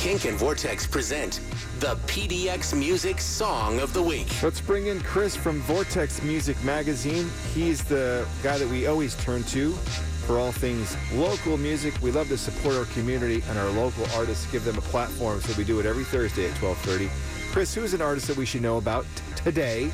Kink and Vortex present the PDX Music Song of the Week. Let's bring in Chris from Vortex Music Magazine. He's the guy that we always turn to for all things local music. We love to support our community and our local artists, give them a platform, so we do it every Thursday at 12:30. Chris, who's an artist that we should know about t- today?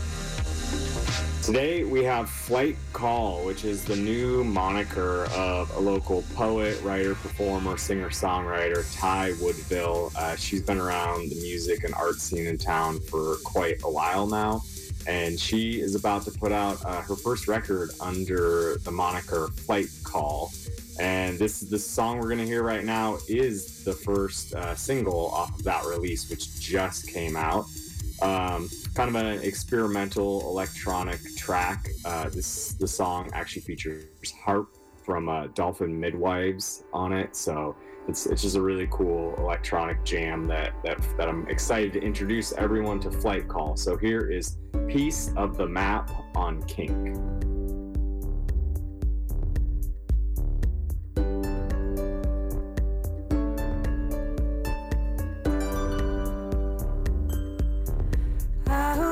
Today we have Flight Call, which is the new moniker of a local poet, writer, performer, singer, songwriter, Ty Woodville. Uh, she's been around the music and art scene in town for quite a while now, and she is about to put out uh, her first record under the moniker Flight Call. And this this song we're gonna hear right now is the first uh, single off of that release, which just came out. Um, kind of an experimental electronic track. Uh, this the song actually features harp from uh, Dolphin Midwives on it, so it's it's just a really cool electronic jam that that that I'm excited to introduce everyone to Flight Call. So here is piece of the map on Kink.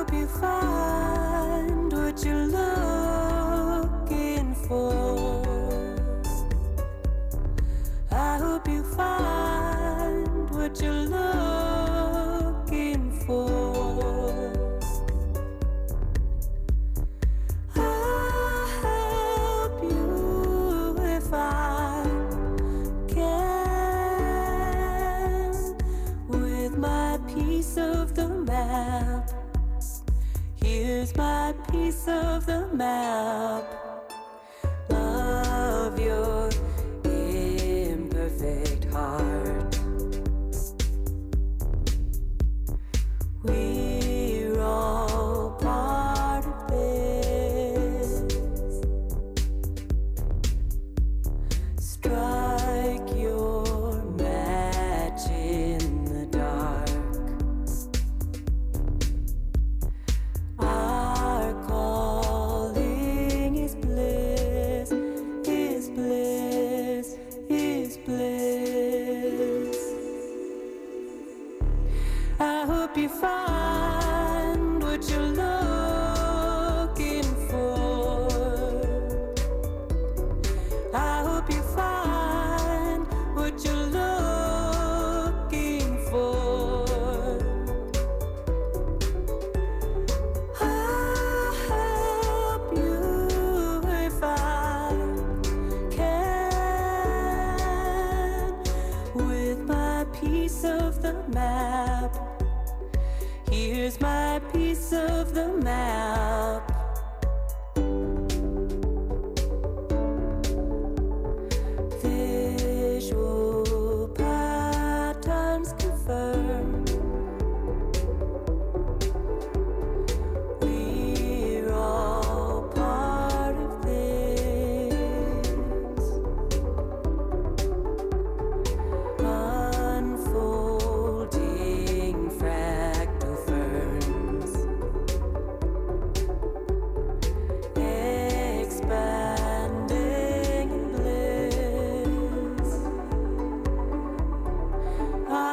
Hope you find what you're looking for. I hope you find what you're piece of the map. Piece of the map. Here's my piece of the map.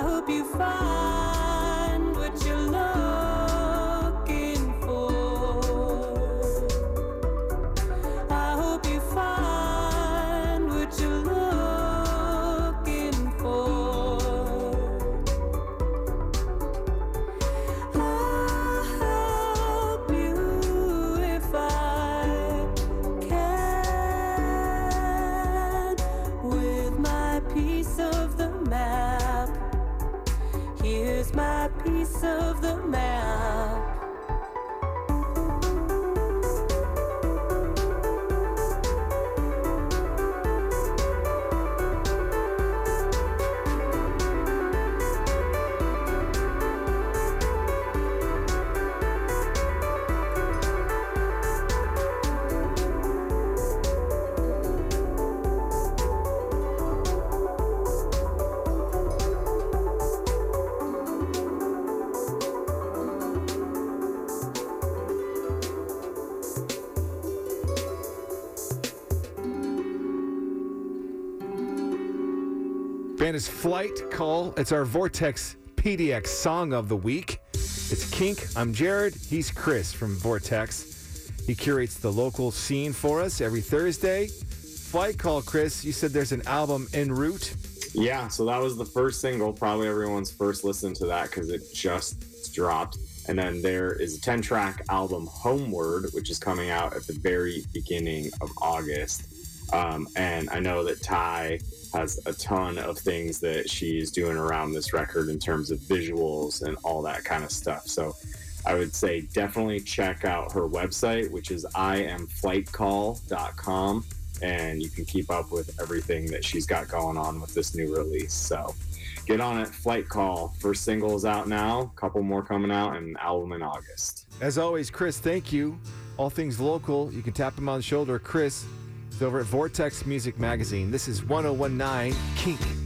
I hope you find what you're looking piece band is Flight Call. It's our Vortex PDX song of the week. It's Kink. I'm Jared. He's Chris from Vortex. He curates the local scene for us every Thursday. Flight Call, Chris, you said there's an album en route. Yeah, so that was the first single, probably everyone's first listen to that because it just dropped. And then there is a 10 track album, Homeward, which is coming out at the very beginning of August. Um, and I know that Ty has a ton of things that she's doing around this record in terms of visuals and all that kind of stuff. So I would say definitely check out her website, which is iamflightcall.com. And you can keep up with everything that she's got going on with this new release. So get on it. Flight Call. First single is out now, couple more coming out, and album in August. As always, Chris, thank you. All things local. You can tap him on the shoulder. Chris is over at Vortex Music Magazine. This is 1019 Kink.